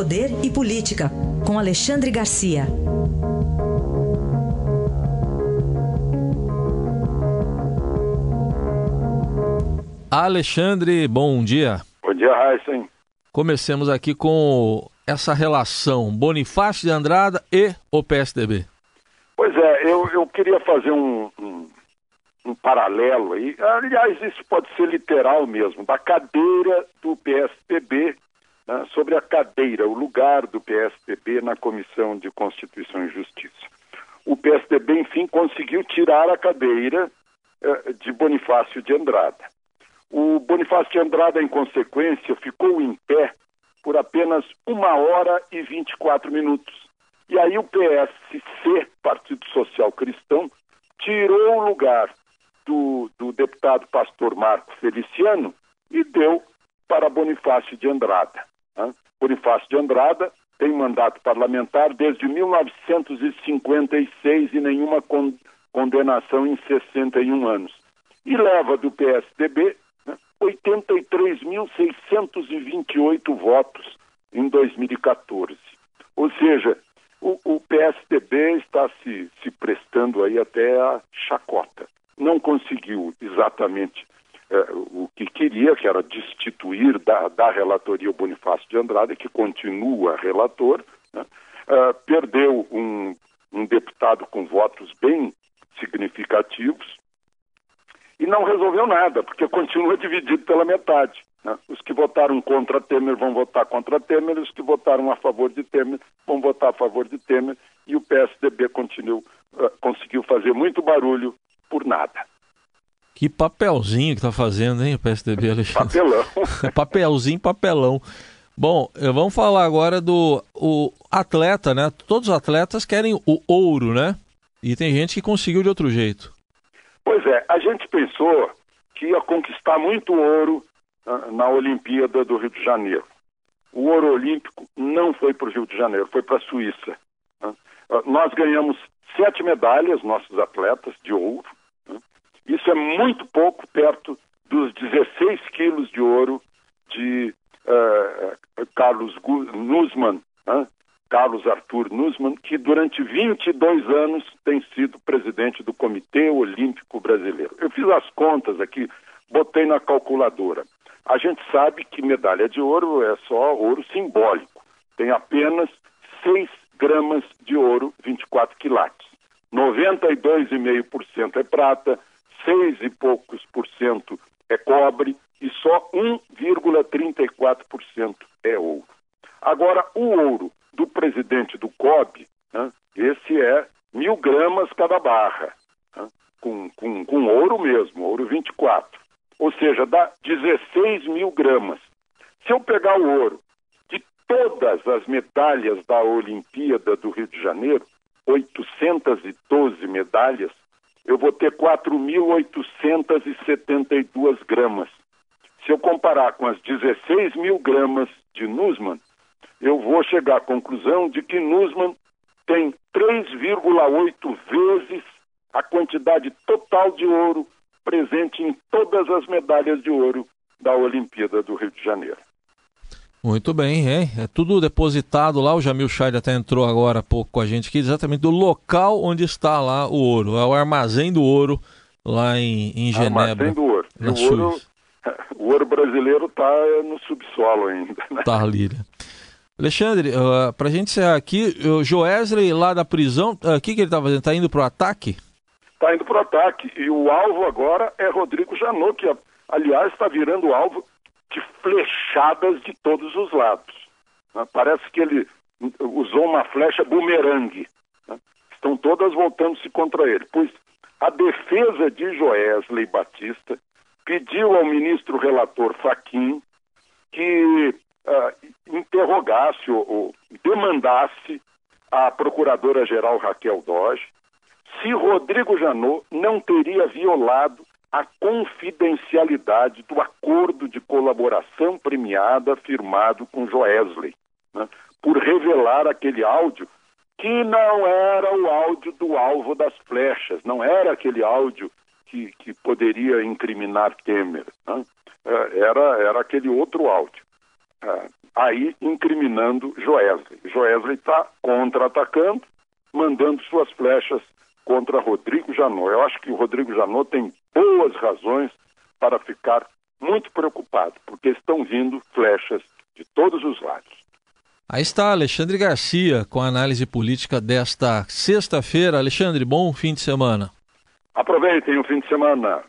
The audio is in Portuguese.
Poder e Política, com Alexandre Garcia. Alexandre, bom dia. Bom dia, Raíssen. Comecemos aqui com essa relação Bonifácio de Andrada e o PSDB. Pois é, eu, eu queria fazer um, um, um paralelo aí. Aliás, isso pode ser literal mesmo, da cadeira do PSDB né, sobre a cadeira, o lugar do PSDB na Comissão de Constituição e Justiça. O PSDB, enfim, conseguiu tirar a cadeira eh, de Bonifácio de Andrada. O Bonifácio de Andrada, em consequência, ficou em pé por apenas uma hora e 24 minutos. E aí o PSC, Partido Social Cristão, tirou o lugar do, do deputado pastor Marco Feliciano e deu para Bonifácio de Andrada. Né? Bonifácio de Andrada tem mandato parlamentar desde 1956 e nenhuma con condenação em 61 anos. E leva do PSDB né, 83.628 votos em 2014. Ou seja, o, o PSDB está se, se prestando aí até a chacota. Não conseguiu exatamente o que queria, que era destituir da, da relatoria o Bonifácio de Andrade, que continua relator, né? uh, perdeu um, um deputado com votos bem significativos e não resolveu nada, porque continua dividido pela metade. Né? Os que votaram contra Temer vão votar contra Temer, os que votaram a favor de Temer vão votar a favor de Temer, e o PSDB continuou, uh, conseguiu fazer muito barulho por nada. Que papelzinho que tá fazendo, hein, o PSDB, Alexandre? Papelão. papelzinho, papelão. Bom, vamos falar agora do o atleta, né? Todos os atletas querem o ouro, né? E tem gente que conseguiu de outro jeito. Pois é, a gente pensou que ia conquistar muito ouro uh, na Olimpíada do Rio de Janeiro. O ouro olímpico não foi para o Rio de Janeiro, foi para a Suíça. Uh, nós ganhamos sete medalhas, nossos atletas, de ouro. Isso é muito pouco perto dos 16 quilos de ouro de uh, Carlos Nussmann, uh, Carlos Arthur Nussmann, que durante 22 anos tem sido presidente do Comitê Olímpico Brasileiro. Eu fiz as contas aqui, botei na calculadora. A gente sabe que medalha de ouro é só ouro simbólico. Tem apenas 6 gramas de ouro, 24 quilates. 92,5% é prata, seis e poucos por cento é cobre e só 1,34% é ouro. Agora, o ouro do presidente do COB, né, esse é mil gramas cada barra, né, com, com, com ouro mesmo, ouro 24. Ou seja, dá 16 mil gramas. Se eu pegar o ouro de todas as medalhas da Olimpíada do Rio de Janeiro, 812 medalhas, eu vou ter 4.872 gramas. Se eu comparar com as 16 mil gramas de Nussmann, eu vou chegar à conclusão de que Nussmann tem 3,8 vezes a quantidade total de ouro presente em todas as medalhas de ouro da Olimpíada do Rio de Janeiro. Muito bem, é, é tudo depositado lá. O Jamil Chad até entrou agora há pouco com a gente aqui, exatamente do local onde está lá o ouro. É o armazém do ouro lá em, em Genebra. Armazém do ouro. Na o, ouro o ouro brasileiro está no subsolo ainda. Né? Tá ali. Né? Alexandre, uh, para a gente encerrar aqui, o Joesley lá da prisão, uh, o que, que ele está fazendo? Está indo para o ataque? Está indo para o ataque. E o alvo agora é Rodrigo Janot, que, aliás, está virando alvo de flechadas de todos os lados. Né? Parece que ele usou uma flecha bumerangue. Né? Estão todas voltando-se contra ele. Pois a defesa de Joesley Batista pediu ao ministro relator Faquim que uh, interrogasse ou, ou demandasse a procuradora-geral Raquel Doge se Rodrigo Janot não teria violado a confidencialidade do acordo de colaboração premiada firmado com Joesley, né, por revelar aquele áudio que não era o áudio do alvo das flechas, não era aquele áudio que, que poderia incriminar Temer, né, é, era, era aquele outro áudio. É, aí incriminando Joesley. Joesley está contra-atacando, mandando suas flechas contra Rodrigo Janot. Eu acho que o Rodrigo Janot tem boas razões para ficar muito preocupado, porque estão vindo flechas de todos os lados. Aí está Alexandre Garcia com a análise política desta sexta-feira. Alexandre, bom fim de semana. Aproveitem o fim de semana.